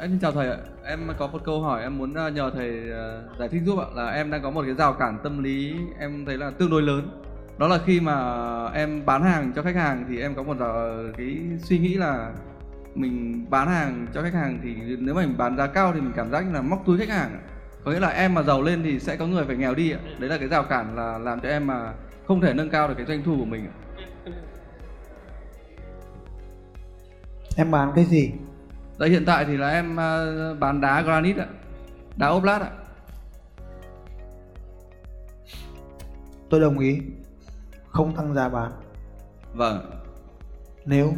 Em xin chào thầy ạ. Em có một câu hỏi, em muốn ờ, nhờ thầy ờ, giải thích giúp ạ. Là em đang có một cái rào cản tâm lý, em thấy là tương đối lớn. Đó là khi mà em bán hàng cho khách hàng thì em có một ờ, cái suy nghĩ là mình bán hàng cho khách hàng thì nếu mà mình bán giá cao thì mình cảm giác như là móc túi khách hàng. Có nghĩa là em mà giàu lên thì sẽ có người phải nghèo đi ạ. Đấy là cái rào cản là làm cho em mà không thể nâng cao được cái doanh thu của mình ạ. Em bán cái gì? Đấy hiện tại thì là em ờ, bán đá granite ạ. Đá ốp lát ạ. Tôi đồng ý không tăng giá bán Vâng. nếu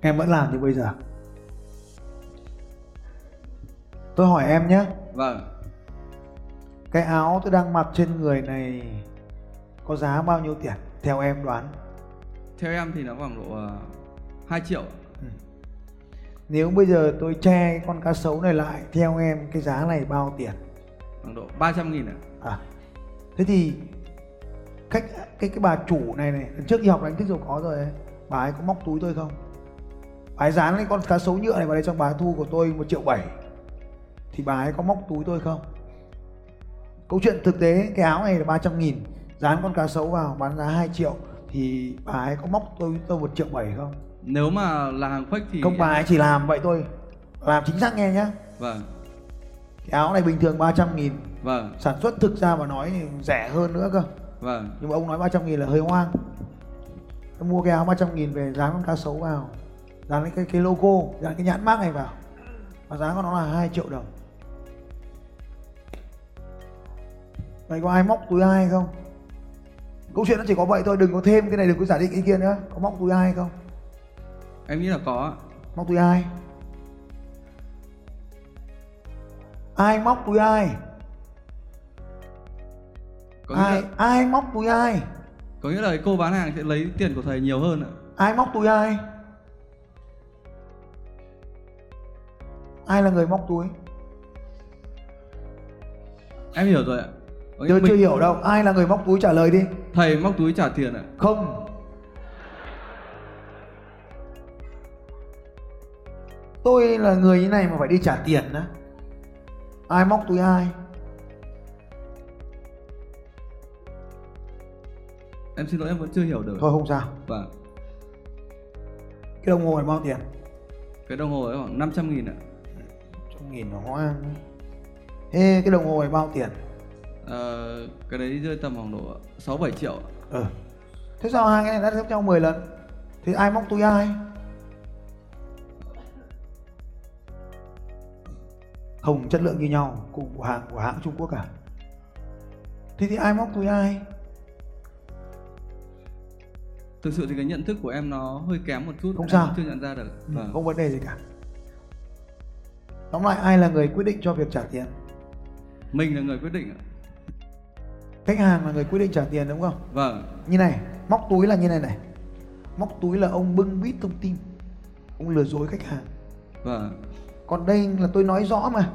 em vẫn làm như bây giờ. Tôi hỏi em nhé, Vâng. cái áo tôi đang mặc trên người này có giá bao nhiêu tiền? Theo em đoán. Theo em thì nó khoảng độ uh, 2 triệu. Nếu bây giờ tôi che con cá sấu này lại, theo em cái giá này bao tiền? Khoảng độ 300 nghìn ạ. À, thế thì cách cái cái bà chủ này này lần trước đi học đánh thức giàu có rồi ấy, bà ấy có móc túi tôi không bà ấy dán cái con cá sấu nhựa này vào đây trong bà thu của tôi một triệu bảy thì bà ấy có móc túi tôi không câu chuyện thực tế cái áo này là 300 nghìn dán con cá sấu vào bán giá 2 triệu thì bà ấy có móc tôi tôi một triệu bảy không? Nếu mà là hàng fake thì không bà ấy chỉ làm vậy thôi. Làm chính xác nghe nhá. Vâng. cái áo này bình thường 300 nghìn. Vâng. sản xuất thực ra mà nói thì rẻ hơn nữa cơ. Vâng. nhưng mà ông nói 300 nghìn là hơi hoang. Tôi mua cái áo 300 nghìn về dán con cá sấu vào. Dán cái cái logo dán cái nhãn mác này vào. Và giá của nó là 2 triệu đồng. Vậy có ai móc túi ai không câu chuyện nó chỉ có vậy thôi đừng có thêm cái này đừng có giả định cái kia nữa. Có móc túi ai không? Em nghĩ là có móc túi ai? Ai móc túi ai? Có ai là, ai móc túi ai? Có nghĩa là cô bán hàng sẽ lấy tiền của thầy nhiều hơn ạ. ai móc túi ai? Ai là người móc túi? Em hiểu rồi ạ. Chưa mình- chưa hiểu đâu. Ai là người móc túi trả lời đi? Thầy móc túi trả tiền ạ. không. Tôi là người như này mà phải đi trả tiền á. Ai móc túi ai? Em xin lỗi em vẫn chưa hiểu được. thôi không sao. Vâng. cái đồng hồ này bao tiền? Cái đồng hồ ấy khoảng 500 nghìn ạ. trăm nghìn nó hoang thế cái đồng hồ này bao tiền Ờ, cái đấy rơi tầm khoảng độ 6 7 triệu. ừ thế sao hai cái này đã gấp nhau 10 lần thì ai móc túi ai không chất lượng như nhau cùng của hàng của hãng Trung Quốc cả thế thì ai móc túi ai Thực sự thì cái nhận thức của em nó hơi kém một chút. Không sao. Chưa nhận ra được. Ừ, Vâng. không vấn đề gì cả tóm lại ai là người quyết định cho việc trả tiền Mình là người quyết định ạ. Khách hàng là người quyết định trả tiền đúng không? Vâng. như này móc túi là như này này. Móc túi là ông bưng bít thông tin. Ông lừa dối khách hàng. Vâng. còn đây là tôi nói rõ mà.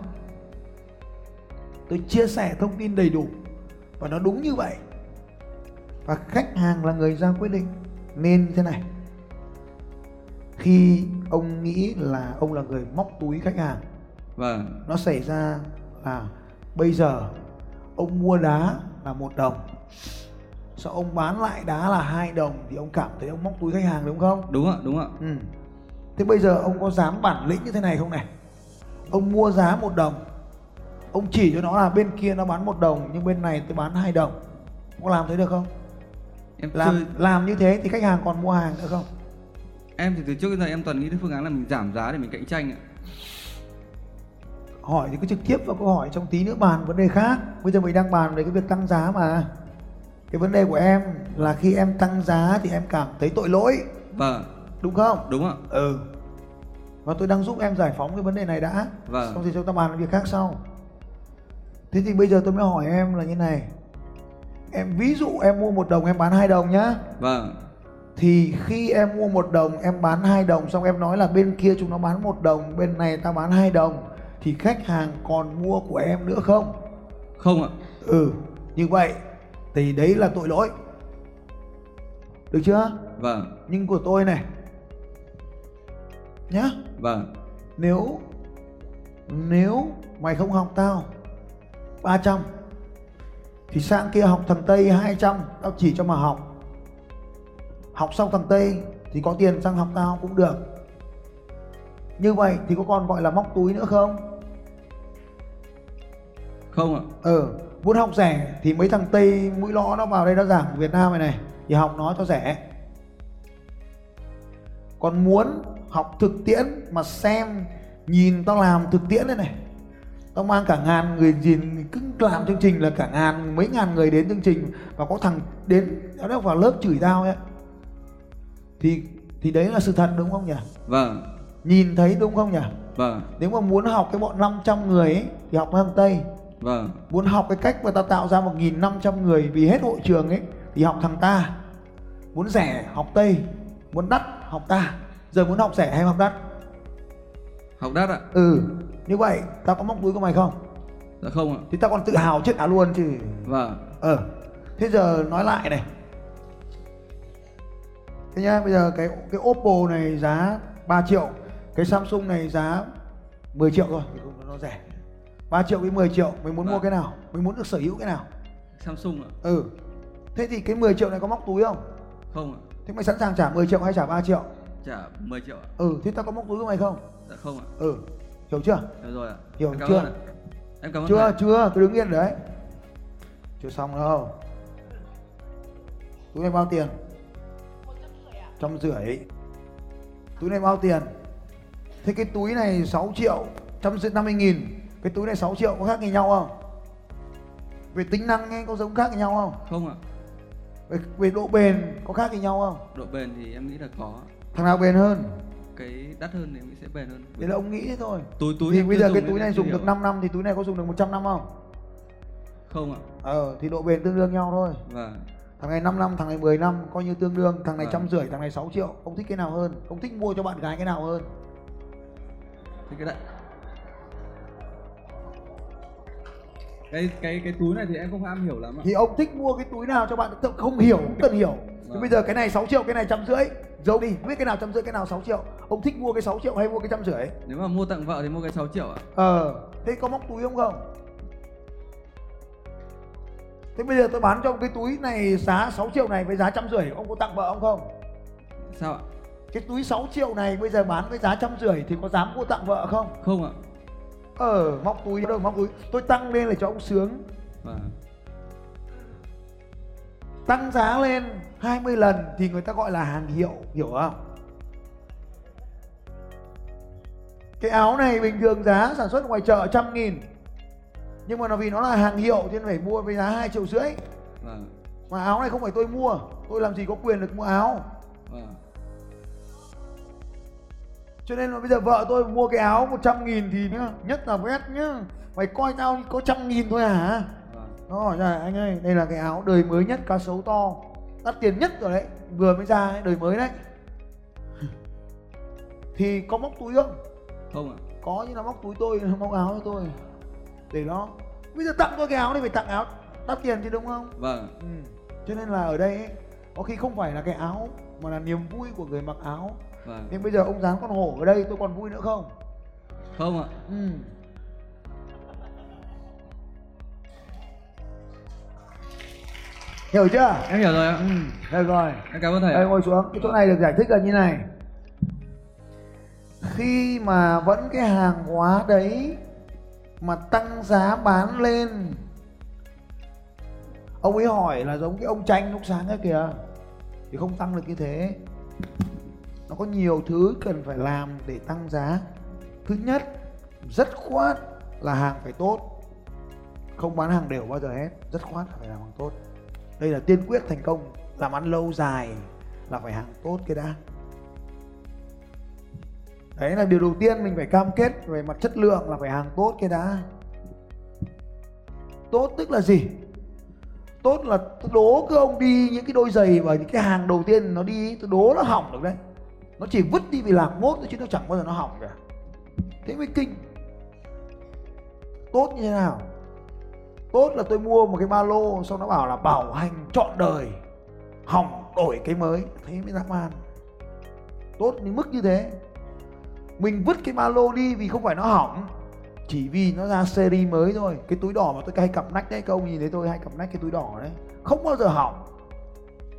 Tôi chia sẻ thông tin đầy đủ. Và nó đúng như vậy. Và khách hàng là người ra quyết định. Nên thế này. Khi ông nghĩ là ông là người móc túi khách hàng Vâng. nó xảy ra là bây giờ ông mua đá là một đồng. Sau ông bán lại đá là hai đồng thì ông cảm thấy ông móc túi khách hàng đúng không? Đúng ạ đúng ạ. Ừ. thế bây giờ ông có dám bản lĩnh như thế này không này? Ông mua giá một đồng ông chỉ cho nó là bên kia nó bán một đồng nhưng bên này tôi bán hai đồng. Có làm thế được không? Em làm chơi làm như thế thì khách hàng còn mua hàng nữa không? Em thì từ trước đến giờ em toàn nghĩ đến phương án là mình giảm giá để mình cạnh tranh ạ hỏi thì cứ trực tiếp vào câu hỏi trong tí nữa bàn vấn đề khác. Bây giờ mình đang bàn về cái việc tăng giá mà. Cái vấn đề của em là khi em tăng giá thì em cảm thấy tội lỗi. Vâng. Đúng không? Đúng ạ. Ừ. Và tôi đang giúp em giải phóng cái vấn đề này đã. Vâng. xong thì chúng ta bàn việc khác sau. Thế thì bây giờ tôi mới hỏi em là như này. Em ví dụ em mua một đồng em bán hai đồng nhá. Vâng. Thì khi em mua một đồng em bán hai đồng xong em nói là bên kia chúng nó bán một đồng bên này ta bán hai đồng thì khách hàng còn mua của em nữa không? Không ạ. Ừ như vậy thì đấy là tội lỗi. Được chưa? Vâng. Nhưng của tôi này. Nhá. Vâng. Nếu nếu mày không học tao 300 thì sang kia học thằng Tây 200 tao chỉ cho mà học. Học xong thằng Tây thì có tiền sang học tao cũng được như vậy thì có còn gọi là móc túi nữa không? Không ạ. Ừ muốn học rẻ thì mấy thằng Tây mũi lõ nó vào đây nó giảng Việt Nam này này thì học nó cho rẻ. Còn muốn học thực tiễn mà xem nhìn tao làm thực tiễn đây này tao mang cả ngàn người nhìn cứ làm chương trình là cả ngàn mấy ngàn người đến chương trình và có thằng đến nó vào lớp chửi tao ấy thì thì đấy là sự thật đúng không nhỉ? Vâng nhìn thấy đúng không nhỉ? Vâng. Nếu mà muốn học cái bọn 500 người ấy thì học thằng Tây. Vâng. Muốn học cái cách mà ta tạo ra 1.500 người vì hết hội trường ấy thì học thằng ta. Muốn rẻ học tây. Muốn đắt học ta. Giờ muốn học rẻ hay học đắt? Học đắt ạ. Ừ như vậy tao có móc túi của mày không? Dạ không ạ. Thì tao còn tự hào chết ả luôn chứ. Vâng. Ờ thế giờ nói lại này. Thế nhá bây giờ cái cái Oppo này giá 3 triệu cái Samsung này giá 10 triệu rồi thì nó rẻ. 3 triệu với 10 triệu mình muốn mua Vâng. cái nào? Mình muốn được sở hữu cái nào? Samsung ạ. Ừ. Thế thì cái 10 triệu này có móc túi không? Không ạ. Thế mày sẵn sàng trả 10 triệu hay trả 3 triệu? Trả 10 triệu ạ. Ừ thế tao có móc túi của mày không? Dạ không ạ. Ừ. Hiểu chưa? Được rồi ạ. Hiểu Em cảm chưa? em cảm ơn chưa thầy. chưa cứ đứng yên đấy. Chưa xong đâu. Túi này bao tiền? Trăm rưỡi. Túi này bao tiền thế cái túi này 6 triệu trăm rưỡi năm mươi nghìn cái túi này 6 triệu có khác gì nhau không? Về tính năng ấy có giống khác gì nhau không? Không ạ. Về, về độ bền có khác gì nhau không? Độ bền thì em nghĩ là có. Thằng nào bền hơn? Cái đắt hơn thì em nghĩ sẽ bền hơn. Đấy là ông nghĩ thế thôi. Túi túi thì bây giờ cái túi này dùng được 5 năm thì túi này có dùng được 100 năm không? Không ạ. Ờ thì độ bền tương đương nhau thôi. Vâng. Thằng này 5 năm thằng này 10 năm coi như tương đương. Thằng này Vâng. trăm rưỡi thằng này 6 triệu. Ông thích cái nào hơn? Ông thích mua cho bạn gái cái nào hơn thì cái đấy. Cái cái cái túi này thì em không am hiểu lắm ạ. Thì ông thích mua cái túi nào cho bạn không hiểu không cần hiểu. Thì Vâng. bây giờ cái này 6 triệu cái này trăm rưỡi. Giấu đi biết cái nào trăm rưỡi cái nào 6 triệu. Ông thích mua cái 6 triệu hay mua cái trăm rưỡi? Nếu mà mua tặng vợ thì mua cái 6 triệu ạ. Ờ thế có móc túi không không? Thế bây giờ tôi bán cho ông cái túi này giá 6 triệu này với giá trăm rưỡi ông có tặng vợ ông không? Sao ạ cái túi 6 triệu này bây giờ bán với giá trăm rưỡi thì có dám mua tặng vợ không? Không ạ. Ờ móc túi đâu móc túi. Tôi tăng lên để cho ông sướng. Vâng. Tăng giá lên 20 lần thì người ta gọi là hàng hiệu hiểu không? Cái áo này bình thường giá sản xuất ngoài chợ trăm nghìn. Nhưng mà nó vì nó là hàng hiệu nên phải mua với giá 2 triệu rưỡi. Vâng. Mà áo này không phải tôi mua. Tôi làm gì có quyền được mua áo. Vâng cho nên là bây giờ vợ tôi mua cái áo 100 nghìn thì nhá nhất là vét nhá. Mày coi tao có trăm nghìn thôi hả? Vâng. Nó hỏi ra anh ơi đây là cái áo đời mới nhất cá sấu to. Đắt tiền nhất rồi đấy vừa mới ra đời mới đấy. Thì có móc túi không? Không ạ. Có nhưng là móc túi tôi móc áo cho tôi. Để nó bây giờ tặng tôi cái áo này phải tặng áo đắt tiền chứ đúng không? Vâng. Ừ. cho nên là ở đây ấy, có khi không phải là cái áo mà là niềm vui của người mặc áo vâng. Nhưng bây giờ ông dán con hổ ở đây tôi còn vui nữa không? Không ạ. Ừ. hiểu chưa? Em hiểu rồi ạ. Ừ được rồi. Em cảm ơn thầy đây ngồi xuống. Cái chỗ này được giải thích là như này. Khi mà vẫn cái hàng hóa đấy mà tăng giá bán lên ông ấy hỏi là giống cái ông tranh lúc sáng ấy kìa thì không tăng được như thế nó có nhiều thứ cần phải làm để tăng giá. Thứ nhất, rất khoát là hàng phải tốt. Không bán hàng đều bao giờ hết, rất khoát là phải làm hàng tốt. Đây là tiên quyết thành công. Làm ăn lâu dài là phải hàng tốt cái đã. Đấy là điều đầu tiên mình phải cam kết về mặt chất lượng là phải hàng tốt cái đã. Tốt tức là gì? Tốt là tôi đố cứ ông đi những cái đôi giày và những cái hàng đầu tiên nó đi, tôi đố nó hỏng được đấy nó chỉ vứt đi vì lạc mốt thôi chứ nó chẳng bao giờ nó hỏng cả. Thế mới kinh. Tốt như thế nào? Tốt là tôi mua một cái ba lô, xong nó bảo là bảo hành trọn đời, hỏng đổi cái mới. Thế mới dã man tốt đến mức như thế. Mình vứt cái ba lô đi vì không phải nó hỏng, chỉ vì nó ra series mới thôi. Cái túi đỏ mà tôi hay cặp nách đấy, các ông nhìn thấy tôi hay cặp nách cái túi đỏ đấy, không bao giờ hỏng.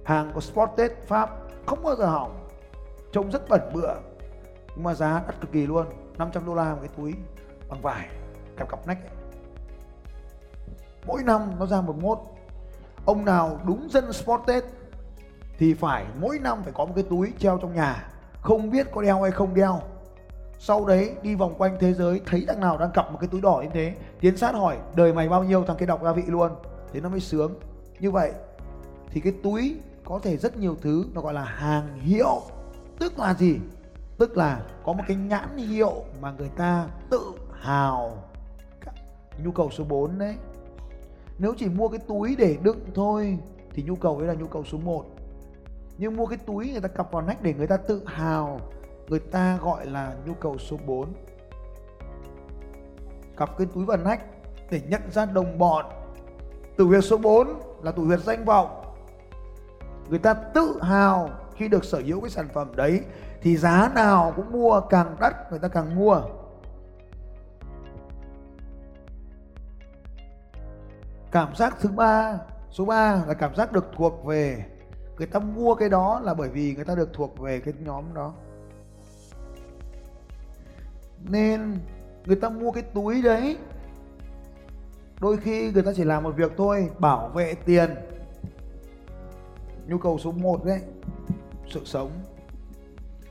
Hàng của Sported Pháp không bao giờ hỏng trông rất bẩn bựa, nhưng mà giá đắt cực kỳ luôn 500 đô la một cái túi, bằng vải cặp cặp nách ấy. mỗi năm nó ra một mốt. Ông nào đúng dân Sported thì phải mỗi năm phải có một cái túi treo trong nhà, không biết có đeo hay không đeo. Sau đấy đi vòng quanh thế giới, thấy thằng nào đang cặp một cái túi đỏ như thế, tiến sát hỏi, đời mày bao nhiêu? Thằng kia đọc gia vị luôn. Thế nó mới sướng. Như vậy thì cái túi có thể rất nhiều thứ, nó gọi là hàng hiệu tức là gì? Tức là có một cái nhãn hiệu mà người ta tự hào. Nhu cầu số 4 đấy. Nếu chỉ mua cái túi để đựng thôi thì nhu cầu ấy là nhu cầu số 1 nhưng mua cái túi người ta cặp vào nách để người ta tự hào, người ta gọi là nhu cầu số 4 cặp cái túi vào nách để nhận ra đồng bọn. Tử huyệt số 4 là tử huyệt danh vọng. Người ta tự hào khi được sở hữu cái sản phẩm đấy, thì giá nào cũng mua, càng đắt người ta càng mua. Cảm giác thứ ba, số 3 là cảm giác được thuộc về, người ta mua cái đó là bởi vì người ta được thuộc về cái nhóm đó. Nên người ta mua cái túi đấy, đôi khi người ta chỉ làm một việc thôi, bảo vệ tiền. Nhu cầu số 1 đấy sự sống.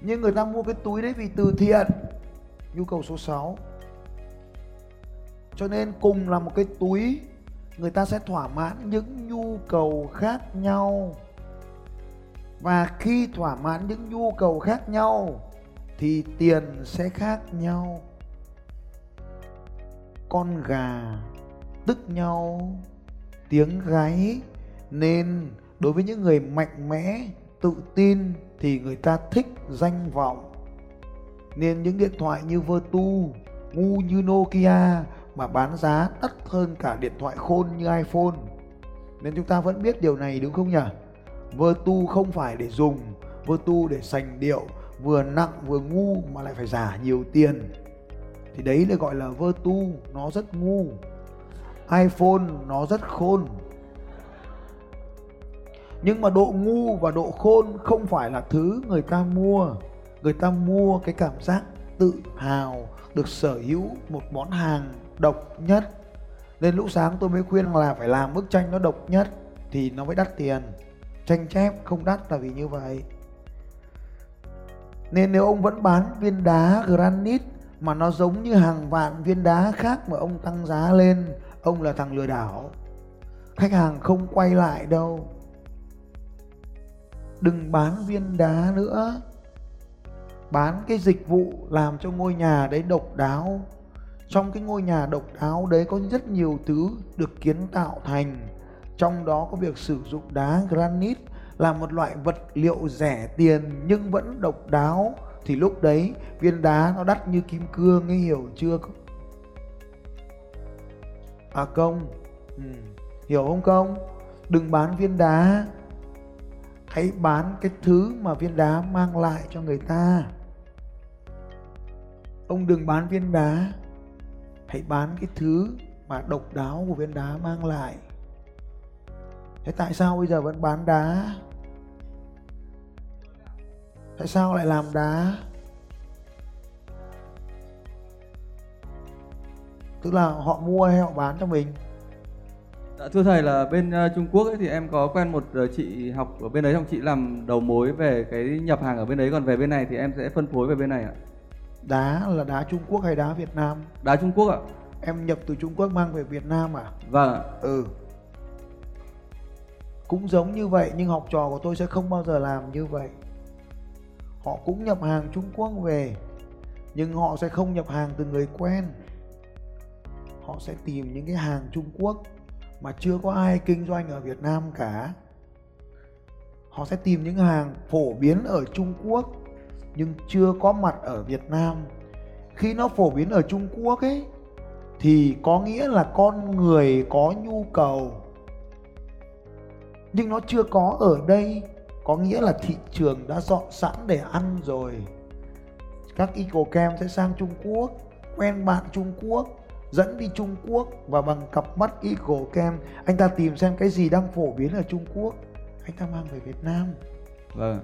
Nhưng người ta mua cái túi đấy vì từ thiện. Nhu cầu số 6 cho nên cùng là một cái túi, người ta sẽ thỏa mãn những nhu cầu khác nhau. Và khi thỏa mãn những nhu cầu khác nhau, thì tiền sẽ khác nhau. Con gà tức nhau. Tiếng gáy nên đối với những người mạnh mẽ tự tin thì người ta thích danh vọng. Nên những điện thoại như Vertu, ngu như Nokia mà bán giá đắt hơn cả điện thoại khôn như iPhone. Nên chúng ta vẫn biết điều này, đúng không nhỉ? Vertu không phải để dùng, Vertu để sành điệu, vừa nặng vừa ngu mà lại phải giả nhiều tiền. Thì đấy là gọi là Vertu, nó rất ngu. iPhone, nó rất khôn nhưng mà độ ngu và độ khôn không phải là thứ người ta mua. Người ta mua cái cảm giác tự hào được sở hữu một món hàng độc nhất. Nên lúc sáng tôi mới khuyên là phải làm bức tranh nó độc nhất thì nó mới đắt tiền. Tranh chép không đắt là vì như vậy. Nên nếu ông vẫn bán viên đá granite mà nó giống như hàng vạn viên đá khác mà ông tăng giá lên, ông là thằng lừa đảo. Khách hàng không quay lại đâu đừng bán viên đá nữa. Bán cái dịch vụ làm cho ngôi nhà đấy độc đáo. Trong cái ngôi nhà độc đáo đấy có rất nhiều thứ được kiến tạo thành. Trong đó có việc sử dụng đá granite là một loại vật liệu rẻ tiền nhưng vẫn độc đáo. Thì lúc đấy, viên đá nó đắt như kim cương ấy, hiểu chưa? À công ừ. hiểu không công đừng bán viên đá hãy bán cái thứ mà viên đá mang lại cho người ta. Ông đừng bán viên đá. Hãy bán cái thứ mà độc đáo của viên đá mang lại. Thế tại sao bây giờ vẫn bán đá? Tại sao lại làm đá? Tức là họ mua hay họ bán cho mình? Thưa thầy là bên uh, Trung Quốc ấy, thì em có quen một uh, chị học ở bên đấy xong chị làm đầu mối về cái nhập hàng ở bên đấy còn về bên này thì em sẽ phân phối về bên này ạ. đá là đá Trung Quốc hay đá Việt Nam? Đá Trung Quốc ạ. em nhập từ Trung Quốc mang về Việt Nam à? Vâng ạ. ừ. Cũng giống như vậy nhưng học trò của tôi sẽ không bao giờ làm như vậy. Họ cũng nhập hàng Trung Quốc về nhưng họ sẽ không nhập hàng từ người quen. Họ sẽ tìm những cái hàng Trung Quốc mà chưa có ai kinh doanh ở Việt Nam cả. Họ sẽ tìm những hàng phổ biến ở Trung Quốc, nhưng chưa có mặt ở Việt Nam. Khi nó phổ biến ở Trung Quốc ấy, thì có nghĩa là con người có nhu cầu. Nhưng nó chưa có ở đây, có nghĩa là thị trường đã dọn sẵn để ăn rồi. Các eco cam sẽ sang Trung Quốc, quen bạn Trung Quốc dẫn đi Trung Quốc và bằng cặp mắt eco cam anh ta tìm xem cái gì đang phổ biến ở Trung Quốc anh ta mang về Việt Nam Vâng.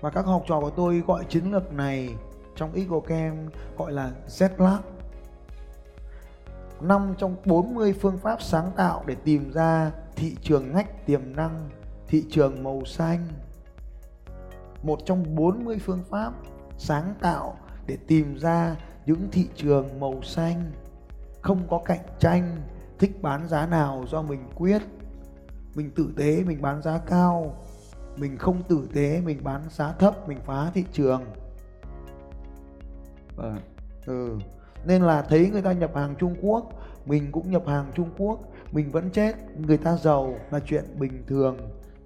và các học trò của tôi gọi chiến lược này trong Eagle Camp gọi là ZLAB. Năm trong 40 phương pháp sáng tạo để tìm ra thị trường ngách tiềm năng, thị trường màu xanh. Một trong 40 phương pháp sáng tạo để tìm ra những thị trường màu xanh không có cạnh tranh, thích bán giá nào do mình quyết. Mình tử tế mình bán giá cao, mình không tử tế mình bán giá thấp mình phá thị trường Vâng. ừ nên là thấy người ta nhập hàng Trung Quốc mình cũng nhập hàng Trung Quốc mình vẫn chết người ta giàu là chuyện bình thường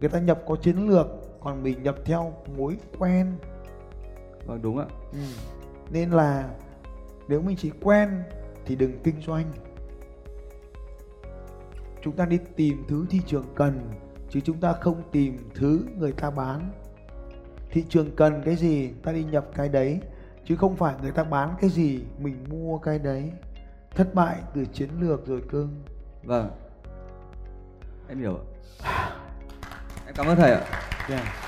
người ta nhập có chiến lược còn mình nhập theo mối quen Vâng đúng ạ. ừ. nên là nếu mình chỉ quen thì đừng kinh doanh chúng ta đi tìm thứ thị trường cần chứ chúng ta không tìm thứ người ta bán thị trường cần cái gì ta đi nhập cái đấy chứ không phải người ta bán cái gì mình mua cái đấy thất bại từ chiến lược rồi cưng Vâng. Em hiểu ạ. Em cảm ơn thầy ạ. yeah.